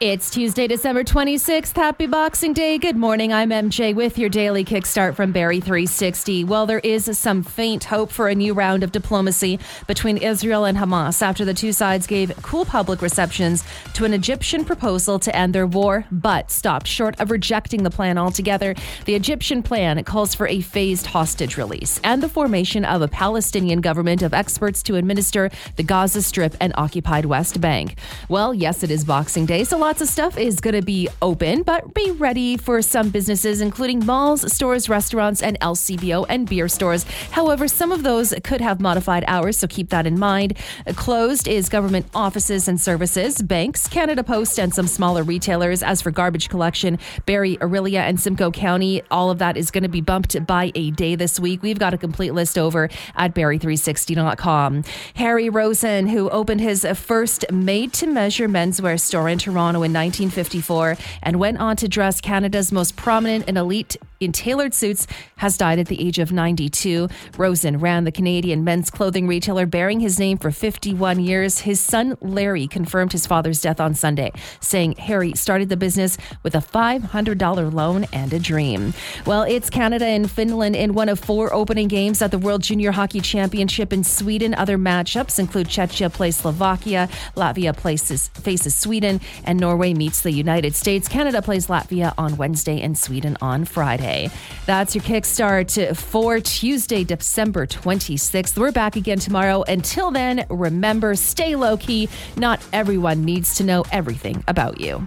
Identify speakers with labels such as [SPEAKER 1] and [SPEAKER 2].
[SPEAKER 1] It's Tuesday, December 26th. Happy Boxing Day. Good morning. I'm MJ with your daily kickstart from Barrie 360. Well, there is some faint hope for a new round of diplomacy between Israel and Hamas after the two sides gave cool public receptions to an Egyptian proposal to end their war, but stopped short of rejecting the plan altogether. The Egyptian plan calls for a phased hostage release and the formation of a Palestinian government of experts to administer the Gaza Strip and occupied West Bank. Well, yes, it is Boxing Day, so lots of stuff is going to be open, but be ready for some businesses, including malls, stores, restaurants, and LCBO and beer stores. However, some of those could have modified hours, so keep that in mind. Closed is government offices and services, banks, Canada Post, and some smaller retailers. As for garbage collection, Barrie, Orillia, and Simcoe County, all of that is going to be bumped by a day this week. We've got a complete list over at barrie360.com. Harry Rosen, who opened his first made to measure menswear store in Toronto in 1954 and went on to dress Canada's most prominent and elite in tailored suits, has died at the age of 92. Rosen ran the Canadian men's clothing retailer bearing his name for 51 years. His son Larry confirmed his father's death on Sunday, saying Harry started the business with a $500 loan and a dream. Well, it's Canada and Finland in one of four opening games at the World Junior Hockey Championship in Sweden. Other matchups include Czechia plays Slovakia, Latvia places, faces Sweden, and Norway meets the United States. Canada plays Latvia on Wednesday and Sweden on Friday. That's your kickstart for Tuesday, December 26th. We're back again tomorrow. Until then, remember, stay low key. Not everyone needs to know everything about you.